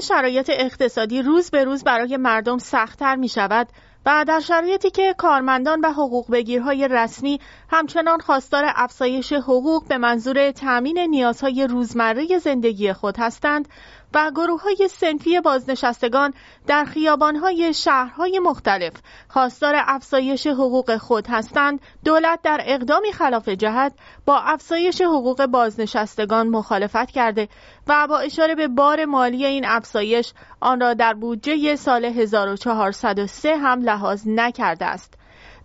که شرایط اقتصادی روز به روز برای مردم سختتر می شود و در شرایطی که کارمندان و حقوق بگیرهای رسمی همچنان خواستار افزایش حقوق به منظور تأمین نیازهای روزمره زندگی خود هستند و گروه های سنفی بازنشستگان در خیابانهای شهرهای مختلف خواستار افزایش حقوق خود هستند. دولت در اقدامی خلاف جهت با افزایش حقوق بازنشستگان مخالفت کرده و با اشاره به بار مالی این افزایش آن را در بودجه سال 1403 هم لحاظ نکرده است.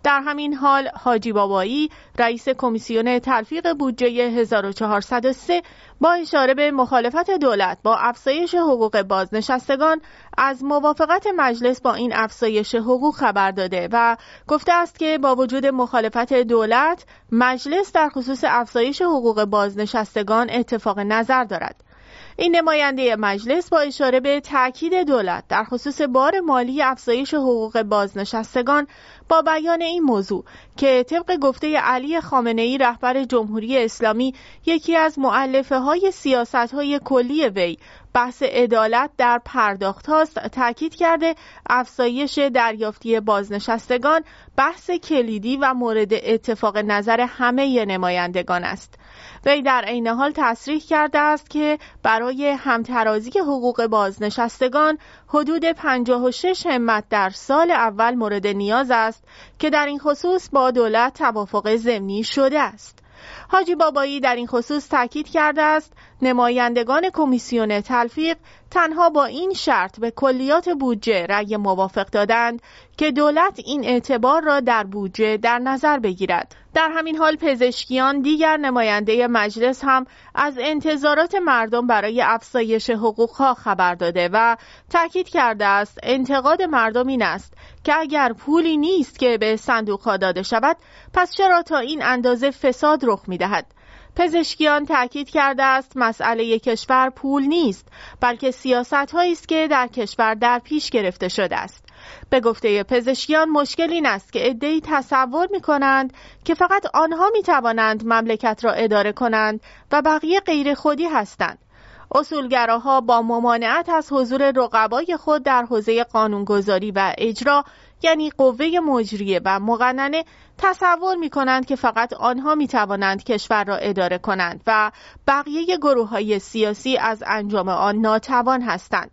در همین حال حاجی بابایی رئیس کمیسیون تلفیق بودجه 1403 با اشاره به مخالفت دولت با افزایش حقوق بازنشستگان از موافقت مجلس با این افزایش حقوق خبر داده و گفته است که با وجود مخالفت دولت مجلس در خصوص افزایش حقوق بازنشستگان اتفاق نظر دارد. این نماینده مجلس با اشاره به تاکید دولت در خصوص بار مالی افزایش حقوق بازنشستگان با بیان این موضوع که طبق گفته علی خامنه ای رهبر جمهوری اسلامی یکی از معلفه های سیاست های کلی وی بحث عدالت در پرداخت هاست. تاکید کرده افزایش دریافتی بازنشستگان بحث کلیدی و مورد اتفاق نظر همه نمایندگان است. وی در عین حال تصریح کرده است که برای همترازی حقوق بازنشستگان حدود 56 همت در سال اول مورد نیاز است که در این خصوص با دولت توافق ضمنی شده است. حاجی بابایی در این خصوص تاکید کرده است نمایندگان کمیسیون تلفیق تنها با این شرط به کلیات بودجه رأی موافق دادند که دولت این اعتبار را در بودجه در نظر بگیرد در همین حال پزشکیان دیگر نماینده مجلس هم از انتظارات مردم برای افزایش حقوقها خبر داده و تاکید کرده است انتقاد مردم این است که اگر پولی نیست که به صندوق داده شود پس چرا تا این اندازه فساد رخ می دهد پزشکیان تاکید کرده است مسئله کشور پول نیست بلکه سیاست است که در کشور در پیش گرفته شده است. به گفته پزشکیان مشکل این است که عدهای تصور می کنند که فقط آنها می توانند مملکت را اداره کنند و بقیه غیر خودی هستند اصولگراها با ممانعت از حضور رقبای خود در حوزه قانونگذاری و اجرا یعنی قوه مجریه و مقننه تصور می کنند که فقط آنها می توانند کشور را اداره کنند و بقیه گروه های سیاسی از انجام آن ناتوان هستند.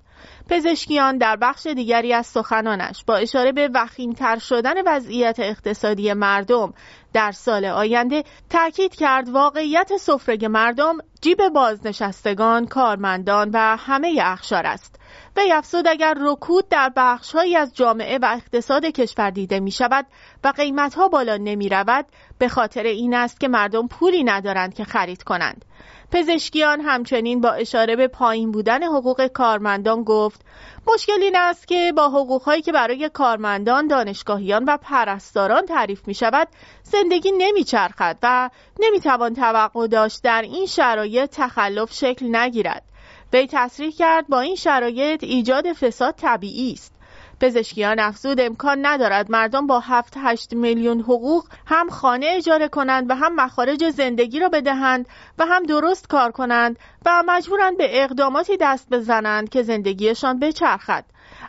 پزشکیان در بخش دیگری از سخنانش با اشاره به وخیمتر شدن وضعیت اقتصادی مردم در سال آینده تاکید کرد واقعیت سفره مردم جیب بازنشستگان، کارمندان و همه اخشار است. و افزود اگر رکود در بخشهایی از جامعه و اقتصاد کشور دیده می شود و قیمت ها بالا نمی رود به خاطر این است که مردم پولی ندارند که خرید کنند. پزشکیان همچنین با اشاره به پایین بودن حقوق کارمندان گفت مشکل این است که با حقوقهایی که برای کارمندان، دانشگاهیان و پرستاران تعریف می شود زندگی نمی چرخد و نمی توان توقع داشت در این شرایط تخلف شکل نگیرد. وی تصریح کرد با این شرایط ایجاد فساد طبیعی است پزشکیان افزود امکان ندارد مردم با 7 8 میلیون حقوق هم خانه اجاره کنند و هم مخارج زندگی را بدهند و هم درست کار کنند و مجبورند به اقداماتی دست بزنند که زندگیشان بچرخد.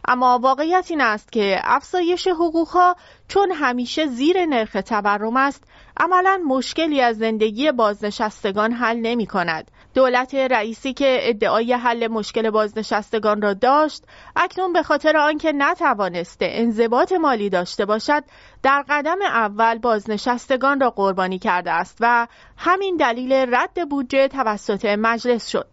اما واقعیت این است که افزایش حقوقها چون همیشه زیر نرخ تورم است عملا مشکلی از زندگی بازنشستگان حل نمی کند. دولت رئیسی که ادعای حل مشکل بازنشستگان را داشت اکنون به خاطر آنکه نتوانسته انضباط مالی داشته باشد در قدم اول بازنشستگان را قربانی کرده است و همین دلیل رد بودجه توسط مجلس شد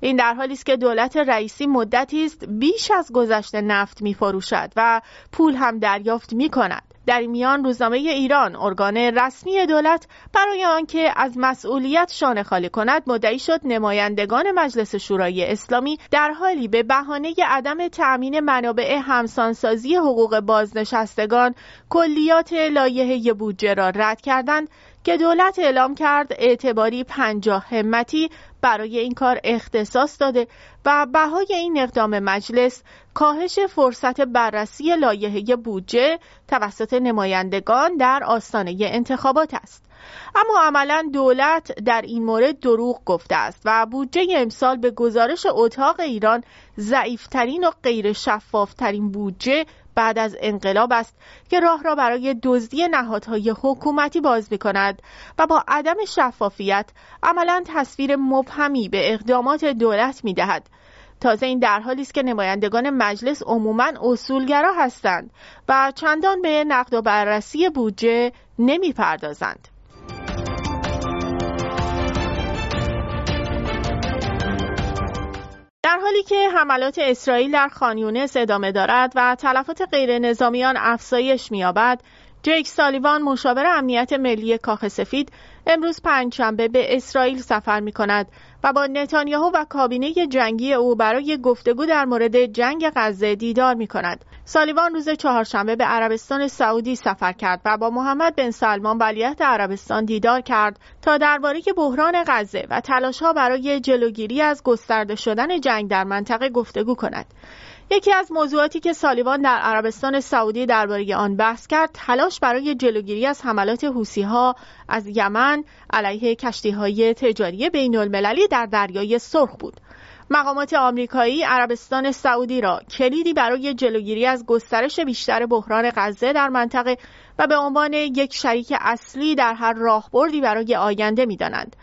این در حالی است که دولت رئیسی مدتی است بیش از گذشت نفت می فروشد و پول هم دریافت می کند. در میان روزنامه ایران ارگان رسمی دولت برای آنکه از مسئولیت شانه خالی کند مدعی شد نمایندگان مجلس شورای اسلامی در حالی به بهانه عدم تأمین منابع همسانسازی حقوق بازنشستگان کلیات لایحه بودجه را رد کردند که دولت اعلام کرد اعتباری پنجاه همتی برای این کار اختصاص داده و بهای این اقدام مجلس کاهش فرصت بررسی لایحه بودجه توسط نمایندگان در آستانه انتخابات است. اما عملا دولت در این مورد دروغ گفته است و بودجه امسال به گزارش اتاق ایران ضعیفترین و غیر شفافترین بودجه بعد از انقلاب است که راه را برای دزدی نهادهای حکومتی باز می کند و با عدم شفافیت عملا تصویر مبهمی به اقدامات دولت می دهد. تازه این در حالی است که نمایندگان مجلس عموما اصولگرا هستند و چندان به نقد و بررسی بودجه نمی در حالی که حملات اسرائیل در خانیونس ادامه دارد و تلفات غیر نظامیان افزایش می‌یابد، جیک سالیوان مشاور امنیت ملی کاخ سفید امروز پنجشنبه به اسرائیل سفر می کند و با نتانیاهو و کابینه جنگی او برای گفتگو در مورد جنگ غزه دیدار می کند. سالیوان روز چهارشنبه به عربستان سعودی سفر کرد و با محمد بن سلمان ولیعهد عربستان دیدار کرد تا درباره بحران غزه و تلاشها برای جلوگیری از گسترده شدن جنگ در منطقه گفتگو کند. یکی از موضوعاتی که سالیوان در عربستان سعودی درباره آن بحث کرد تلاش برای جلوگیری از حملات ها از یمن علیه کشتی های تجاری بین المللی در دریای سرخ بود. مقامات آمریکایی عربستان سعودی را کلیدی برای جلوگیری از گسترش بیشتر بحران غزه در منطقه و به عنوان یک شریک اصلی در هر راهبردی برای آینده می‌دانند.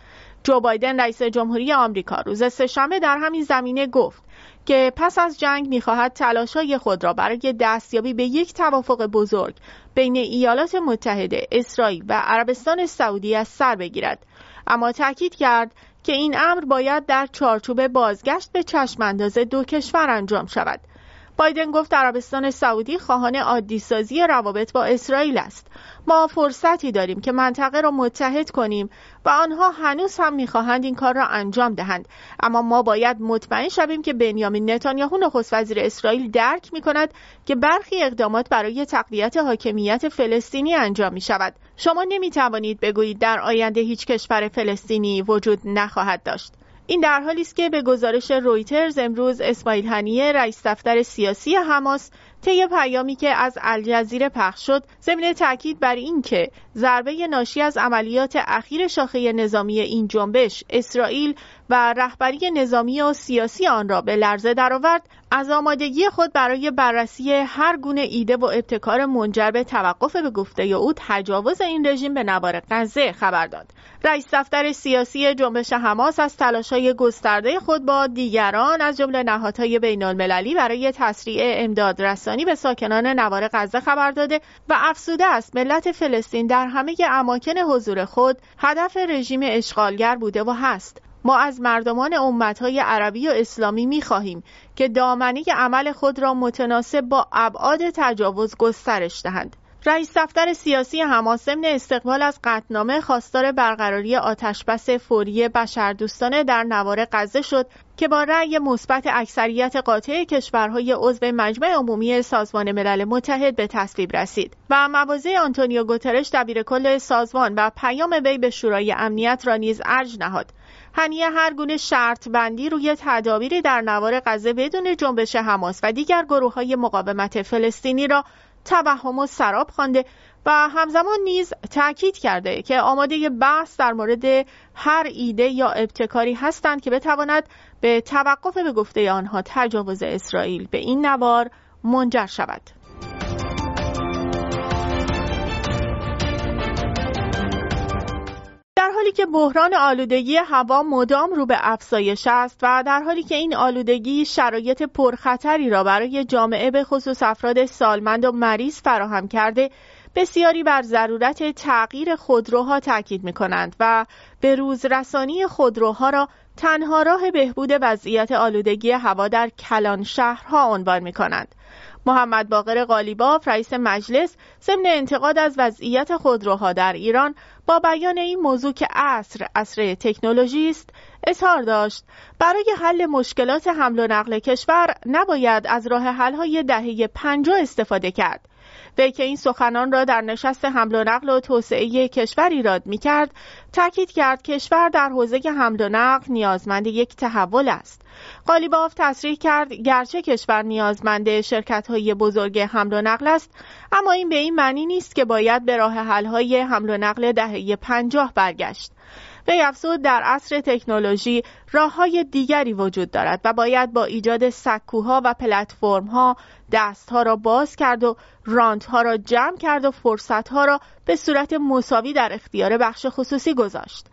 جو بایدن رئیس جمهوری آمریکا روز سهشنبه در همین زمینه گفت که پس از جنگ می‌خواهد تلاشهای خود را برای دستیابی به یک توافق بزرگ بین ایالات متحده، اسرائیل و عربستان سعودی از سر بگیرد. اما تاکید کرد که این امر باید در چارچوب بازگشت به چشمانداز دو کشور انجام شود. بایدن گفت عربستان سعودی خواهان عادی سازی روابط با اسرائیل است. ما فرصتی داریم که منطقه را متحد کنیم و آنها هنوز هم می‌خواهند این کار را انجام دهند. اما ما باید مطمئن شویم که بنیامین نتانیاهو نخست وزیر اسرائیل درک می کند که برخی اقدامات برای تقویت حاکمیت فلسطینی انجام می شود شما نمی توانید بگویید در آینده هیچ کشور فلسطینی وجود نخواهد داشت. این در حالی است که به گزارش رویترز امروز اسماعیل هنیه رئیس دفتر سیاسی حماس طی پیامی که از الجزیره پخش شد ضمن تاکید بر اینکه ضربه ناشی از عملیات اخیر شاخه نظامی این جنبش اسرائیل و رهبری نظامی و سیاسی آن را به لرزه درآورد از آمادگی خود برای بررسی هر گونه ایده و ابتکار منجر به توقف به گفته او تجاوز این رژیم به نوار غزه خبر داد. رئیس دفتر سیاسی جنبش حماس از تلاشهای گسترده خود با دیگران از جمله نهادهای بین المللی برای تسریع امداد رسانی به ساکنان نوار غزه خبر داده و افسوده است ملت فلسطین در همه اماکن حضور خود هدف رژیم اشغالگر بوده و هست. ما از مردمان امتهای عربی و اسلامی می خواهیم که دامنه عمل خود را متناسب با ابعاد تجاوز گسترش دهند. رئیس دفتر سیاسی حماس ضمن استقبال از قطنامه خواستار برقراری آتشبس فوری بشردوستانه در نوار غزه شد که با رأی مثبت اکثریت قاطع کشورهای عضو مجمع عمومی سازمان ملل متحد به تصویب رسید و مواضع آنتونیو گوترش دبیر سازمان و پیام وی به شورای امنیت را نیز ارج نهاد هنیه هر گونه شرط بندی روی تدابیری در نوار غزه بدون جنبش حماس و دیگر گروه های مقاومت فلسطینی را توهم و سراب خوانده و همزمان نیز تاکید کرده که آماده بحث در مورد هر ایده یا ابتکاری هستند که بتواند به توقف به گفته آنها تجاوز اسرائیل به این نوار منجر شود. که بحران آلودگی هوا مدام رو به افزایش است و در حالی که این آلودگی شرایط پرخطری را برای جامعه به خصوص افراد سالمند و مریض فراهم کرده بسیاری بر ضرورت تغییر خودروها تاکید می کنند و به روز رسانی خودروها را تنها راه بهبود وضعیت آلودگی هوا در کلان شهرها عنوان می کنند. محمد باقر قالیباف رئیس مجلس ضمن انتقاد از وضعیت خودروها در ایران با بیان این موضوع که عصر عصر تکنولوژی است اظهار داشت. برای حل مشکلات حمل و نقل کشور نباید از راه حل های دهه پنجاه استفاده کرد. وی که این سخنان را در نشست حمل و نقل و توسعه کشور ایراد می کرد تاکید کرد کشور در حوزه حمل و نقل نیازمند یک تحول است. قالیباف تصریح کرد گرچه کشور نیازمند شرکت های بزرگ حمل و نقل است اما این به این معنی نیست که باید به راه حل های حمل و نقل دهه پنجاه برگشت. افزود در عصر تکنولوژی راه های دیگری وجود دارد و باید با ایجاد سکوها و پلتفرم ها دست ها را باز کرد و رانت ها را جمع کرد و فرصت ها را به صورت مساوی در اختیار بخش خصوصی گذاشت.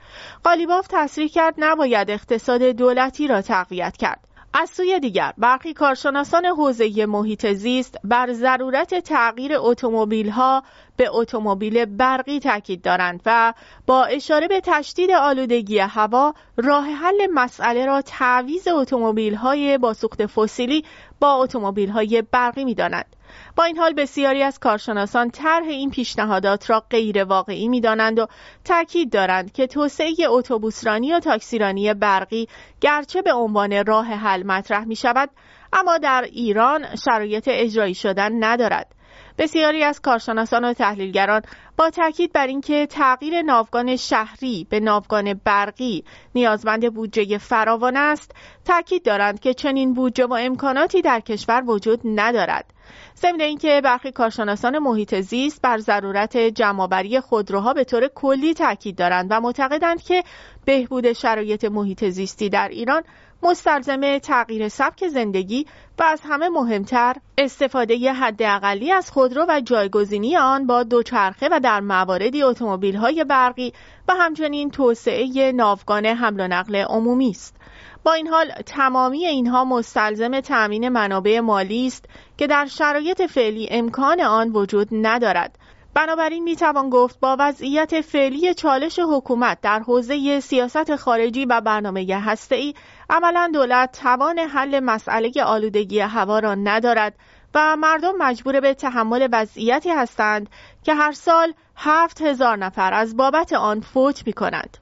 قالیباف تصریح کرد نباید اقتصاد دولتی را تقویت کرد. از سوی دیگر برخی کارشناسان حوزه محیط زیست بر ضرورت تغییر اتومبیل ها به اتومبیل برقی تاکید دارند و با اشاره به تشدید آلودگی هوا راه حل مسئله را تعویض اتومبیل های با سوخت فسیلی با اتومبیل های برقی می دانند. با این حال بسیاری از کارشناسان طرح این پیشنهادات را غیر واقعی می دانند و تاکید دارند که توسعه اتوبوسرانی و تاکسیرانی برقی گرچه به عنوان راه حل مطرح می شود اما در ایران شرایط اجرایی شدن ندارد. بسیاری از کارشناسان و تحلیلگران با تاکید بر اینکه تغییر ناوگان شهری به ناوگان برقی نیازمند بودجه فراوان است تاکید دارند که چنین بودجه و امکاناتی در کشور وجود ندارد. ضمن اینکه برخی کارشناسان محیط زیست بر ضرورت جمعآوری خودروها به طور کلی تاکید دارند و معتقدند که بهبود شرایط محیط زیستی در ایران مستلزم تغییر سبک زندگی و از همه مهمتر استفاده حداقلی از خودرو و جایگزینی آن با دوچرخه و در مواردی اتومبیل‌های برقی و همچنین توسعه ناوگان حمل و نقل عمومی است. با این حال تمامی اینها مستلزم تأمین منابع مالی است که در شرایط فعلی امکان آن وجود ندارد بنابراین می‌توان گفت با وضعیت فعلی چالش حکومت در حوزه سیاست خارجی و برنامه هسته‌ای عملا دولت توان حل مسئله آلودگی هوا را ندارد و مردم مجبور به تحمل وضعیتی هستند که هر سال هفت هزار نفر از بابت آن فوت می کنند.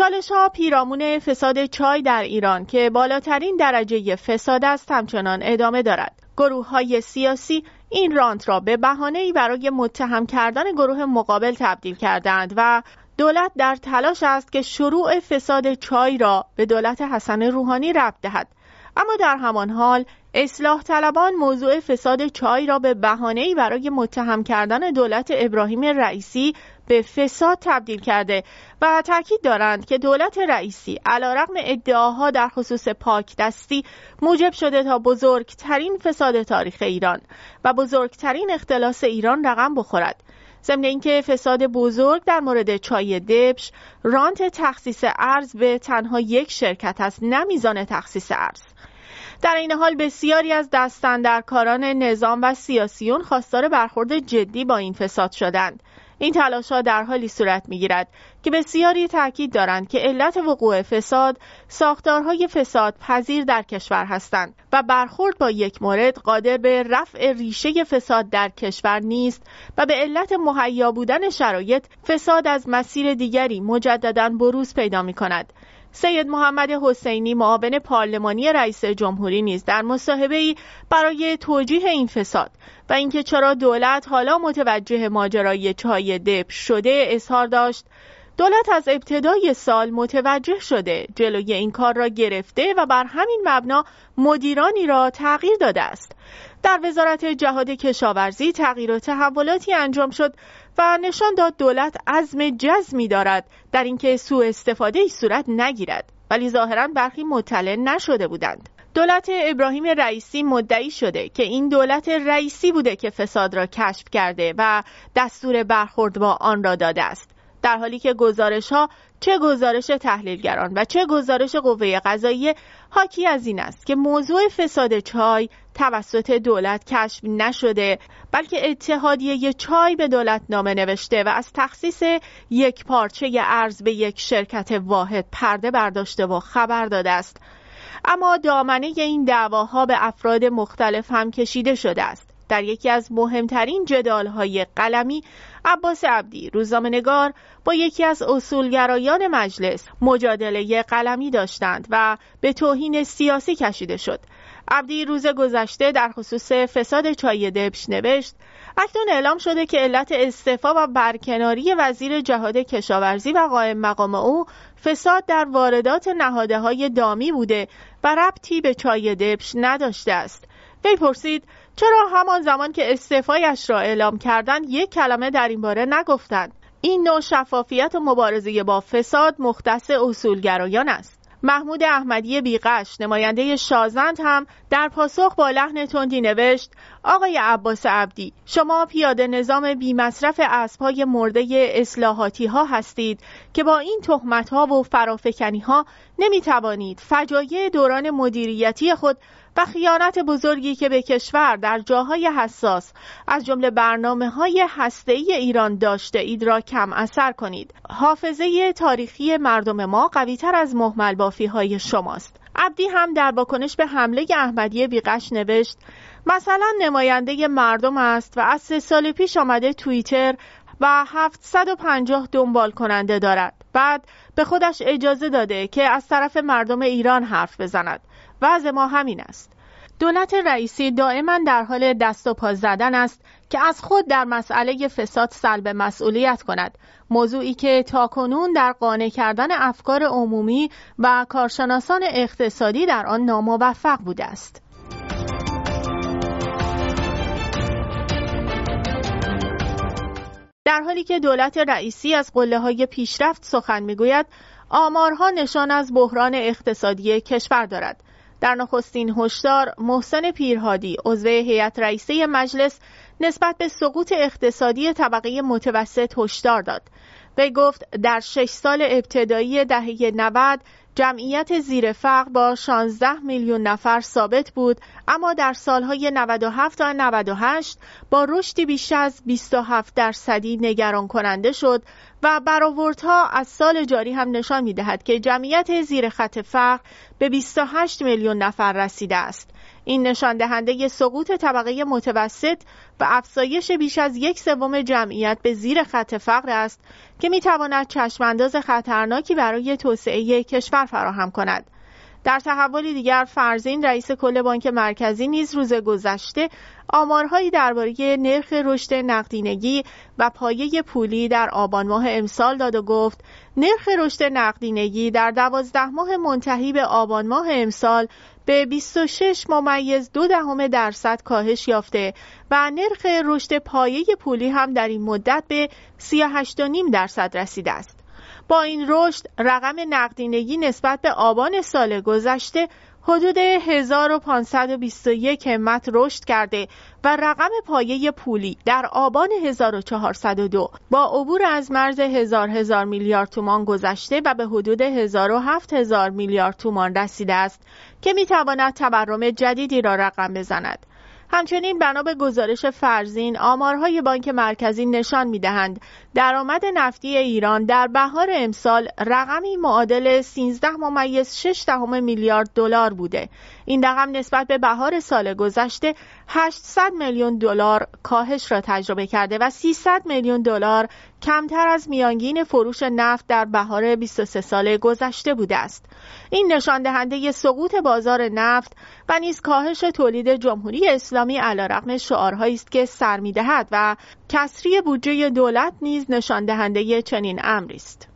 چالش ها پیرامون فساد چای در ایران که بالاترین درجه فساد است همچنان ادامه دارد. گروه های سیاسی این رانت را به بهانه برای متهم کردن گروه مقابل تبدیل کردند و دولت در تلاش است که شروع فساد چای را به دولت حسن روحانی ربط دهد اما در همان حال اصلاح طلبان موضوع فساد چای را به بهانه‌ای برای متهم کردن دولت ابراهیم رئیسی به فساد تبدیل کرده و تاکید دارند که دولت رئیسی علیرغم ادعاها در خصوص پاک دستی موجب شده تا بزرگترین فساد تاریخ ایران و بزرگترین اختلاس ایران رقم بخورد. ضمن اینکه فساد بزرگ در مورد چای دبش رانت تخصیص ارز به تنها یک شرکت است نه میزان تخصیص ارز. در این حال بسیاری از دستندرکاران نظام و سیاسیون خواستار برخورد جدی با این فساد شدند. این تلاش ها در حالی صورت می گیرد که بسیاری تاکید دارند که علت وقوع فساد ساختارهای فساد پذیر در کشور هستند و برخورد با یک مورد قادر به رفع ریشه فساد در کشور نیست و به علت مهیا بودن شرایط فساد از مسیر دیگری مجددا بروز پیدا می کند سید محمد حسینی معاون پارلمانی رئیس جمهوری نیز در مصاحبه برای توجیه این فساد و اینکه چرا دولت حالا متوجه ماجرای چای دپ شده اظهار داشت. دولت از ابتدای سال متوجه شده جلوی این کار را گرفته و بر همین مبنا مدیرانی را تغییر داده است. در وزارت جهاد کشاورزی تغییر و تحولاتی انجام شد و نشان داد دولت عزم جزمی دارد در اینکه سوء استفاده صورت نگیرد ولی ظاهرا برخی مطلع نشده بودند. دولت ابراهیم رئیسی مدعی شده که این دولت رئیسی بوده که فساد را کشف کرده و دستور برخورد با آن را داده است. در حالی که گزارش ها چه گزارش تحلیلگران و چه گزارش قوه قضاییه حاکی از این است که موضوع فساد چای توسط دولت کشف نشده بلکه اتحادیه چای به دولت نامه نوشته و از تخصیص یک پارچه ارز به یک شرکت واحد پرده برداشته و خبر داده است. اما دامنه این دعواها به افراد مختلف هم کشیده شده است. در یکی از مهمترین جدالهای قلمی عباس عبدی روزنامه‌نگار با یکی از اصولگرایان مجلس مجادله قلمی داشتند و به توهین سیاسی کشیده شد. عبدی روز گذشته در خصوص فساد چای دبش نوشت اکنون اعلام شده که علت استعفا و برکناری وزیر جهاد کشاورزی و قائم مقام او فساد در واردات نهاده های دامی بوده و ربطی به چای دبش نداشته است. وی پرسید چرا همان زمان که استعفایش را اعلام کردند یک کلمه در این باره نگفتند؟ این نوع شفافیت و مبارزه با فساد مختص اصولگرایان است. محمود احمدی بیقش نماینده شازند هم در پاسخ با لحن تندی نوشت آقای عباس عبدی شما پیاده نظام بی مصرف اسبهای مرده اصلاحاتی ها هستید که با این تهمت ها و فرافکنی ها نمی توانید فجایع دوران مدیریتی خود و خیانت بزرگی که به کشور در جاهای حساس از جمله برنامه های هسته ای ایران داشته اید را کم اثر کنید. حافظه تاریخی مردم ما قویتر از محمل بافی های شماست. عبدی هم در واکنش به حمله احمدی بیقش نوشت مثلا نماینده مردم است و از سه سال پیش آمده توییتر و 750 دنبال کننده دارد بعد به خودش اجازه داده که از طرف مردم ایران حرف بزند وضع ما همین است. دولت رئیسی دائما در حال دست و پا زدن است که از خود در مسئله فساد سلب مسئولیت کند. موضوعی که تاکنون در قانع کردن افکار عمومی و کارشناسان اقتصادی در آن ناموفق بوده است. در حالی که دولت رئیسی از قله های پیشرفت سخن می‌گوید آمارها نشان از بحران اقتصادی کشور دارد. در نخستین هشدار محسن پیرهادی عضو هیئت رئیسه مجلس نسبت به سقوط اقتصادی طبقه متوسط هشدار داد. وی گفت در شش سال ابتدایی دهه 90 جمعیت زیر فقر با 16 میلیون نفر ثابت بود اما در سالهای 97 تا 98 با رشدی بیش از 27 درصدی نگران کننده شد و برآوردها از سال جاری هم نشان می دهد که جمعیت زیر خط فقر به 28 میلیون نفر رسیده است. این نشان دهنده سقوط طبقه متوسط و افزایش بیش از یک سوم جمعیت به زیر خط فقر است که می تواند چشمانداز خطرناکی برای توسعه کشور فراهم کند. در تحولی دیگر فرزین رئیس کل بانک مرکزی نیز روز گذشته آمارهایی درباره نرخ رشد نقدینگی و پایه پولی در آبان ماه امسال داد و گفت نرخ رشد نقدینگی در دوازده ماه منتهی به آبان ماه امسال به 26 ممیز دو دهم درصد کاهش یافته و نرخ رشد پایه پولی هم در این مدت به 38.5 درصد رسیده است. با این رشد رقم نقدینگی نسبت به آبان سال گذشته حدود 1521 همت رشد کرده و رقم پایه پولی در آبان 1402 با عبور از مرز هزار هزار میلیارد تومان گذشته و به حدود 1007 هزار میلیارد تومان رسیده است که می‌تواند تورم جدیدی را رقم بزند. همچنین بنا به گزارش فرزین آمارهای بانک مرکزی نشان می‌دهند. درآمد نفتی ایران در بهار امسال رقمی معادل 13 ممیز 6 دهم میلیارد دلار بوده. این رقم نسبت به بهار سال گذشته 800 میلیون دلار کاهش را تجربه کرده و 300 میلیون دلار کمتر از میانگین فروش نفت در بهار 23 سال گذشته بوده است. این نشان دهنده سقوط بازار نفت و نیز کاهش تولید جمهوری اسلامی علیرغم شعارهایی است که سر می‌دهد و کسری بودجه دولت نیز نشان دهنده چنین امری است.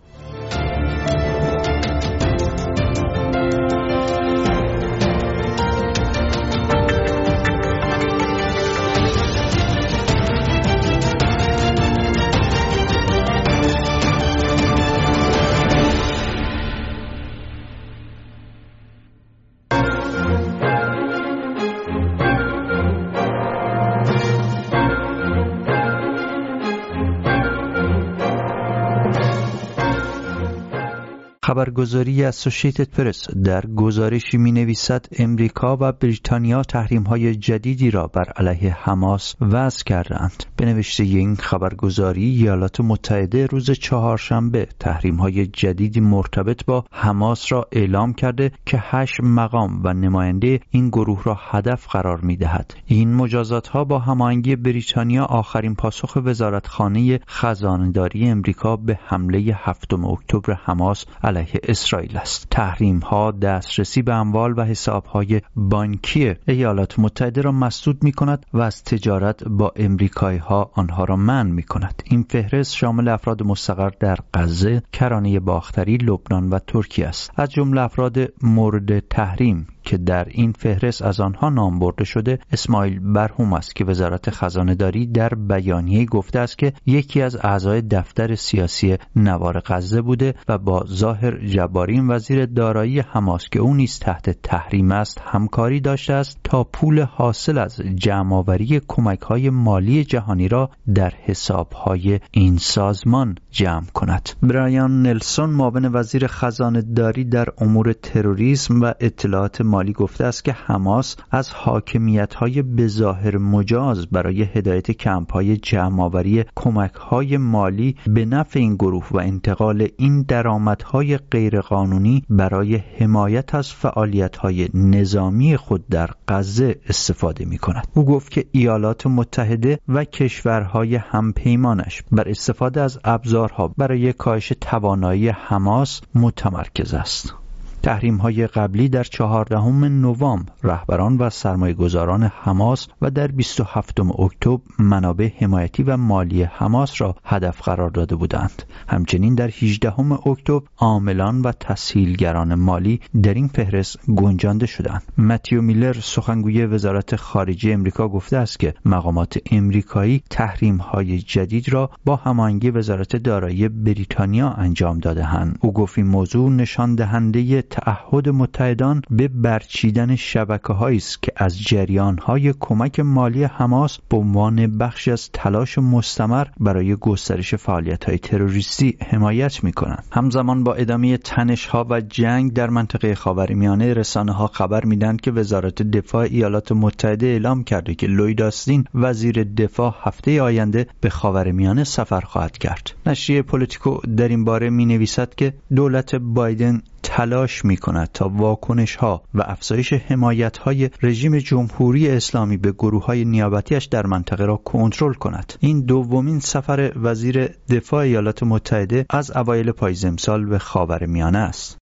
خبرگزاری اسوسییتد پرس در گزارشی می نویسد امریکا و بریتانیا تحریم های جدیدی را بر علیه حماس وضع کردند به نوشته این خبرگزاری ایالات متحده روز چهارشنبه تحریم های جدیدی مرتبط با حماس را اعلام کرده که هشت مقام و نماینده این گروه را هدف قرار می دهد. این مجازات ها با هماهنگی بریتانیا آخرین پاسخ وزارتخانه خزانداری امریکا به حمله هفتم اکتبر حماس علیه اسرائیل است. تحریم ها دسترسی به اموال و حساب های بانکی ایالات متحده را مسدود می کند و از تجارت با امریکایی ها آنها را منع می کند. این فهرست شامل افراد مستقر در غزه، کرانه باختری، لبنان و ترکیه است. از جمله افراد مورد تحریم که در این فهرست از آنها نام برده شده اسماعیل برهوم است که وزارت خزانه داری در بیانیه گفته است که یکی از اعضای دفتر سیاسی نوار غزه بوده و با ظاهر جبارین وزیر دارایی حماس که او نیز تحت تحریم است همکاری داشته است تا پول حاصل از جمعآوری کمک های مالی جهانی را در حساب های این سازمان جمع کند. برایان نلسون معاون وزیر خزانه داری در امور تروریسم و اطلاعات مالی گفته است که حماس از حاکمیت های بظاهر مجاز برای هدایت کمپ های جمعآوری کمک های مالی به نفع این گروه و انتقال این درآمدهای غیرقانونی برای حمایت از فعالیت های نظامی خود در غزه استفاده می کند. او گفت که ایالات متحده و کشورهای همپیمانش بر استفاده از ابزارها برای کاهش توانایی حماس متمرکز است. تحریم های قبلی در چهاردهم نوامبر رهبران و سرمایهگذاران حماس و در 27 اکتبر منابع حمایتی و مالی حماس را هدف قرار داده بودند. همچنین در 18 اکتبر عاملان و تسهیلگران مالی در این فهرست گنجانده شدند. متیو میلر سخنگوی وزارت خارجه امریکا گفته است که مقامات امریکایی تحریم های جدید را با هماهنگی وزارت دارایی بریتانیا انجام دادهاند. او گفت این موضوع نشان دهنده تعهد متحدان به برچیدن شبکه است که از جریان های کمک مالی حماس به عنوان بخشی از تلاش مستمر برای گسترش فعالیت های تروریستی حمایت می کنند. همزمان با ادامه تنش ها و جنگ در منطقه خاورمیانه رسانه ها خبر میدن که وزارت دفاع ایالات متحده اعلام کرده که لوید آستین وزیر دفاع هفته آینده به خاورمیانه سفر خواهد کرد. نشریه پولیتیکو در این باره می نویسد که دولت بایدن تلاش می کند تا واکنش ها و افزایش حمایت های رژیم جمهوری اسلامی به گروه های نیابتیش در منطقه را کنترل کند. این دومین سفر وزیر دفاع ایالات متحده از اوایل پاییز امسال به خاور میانه است.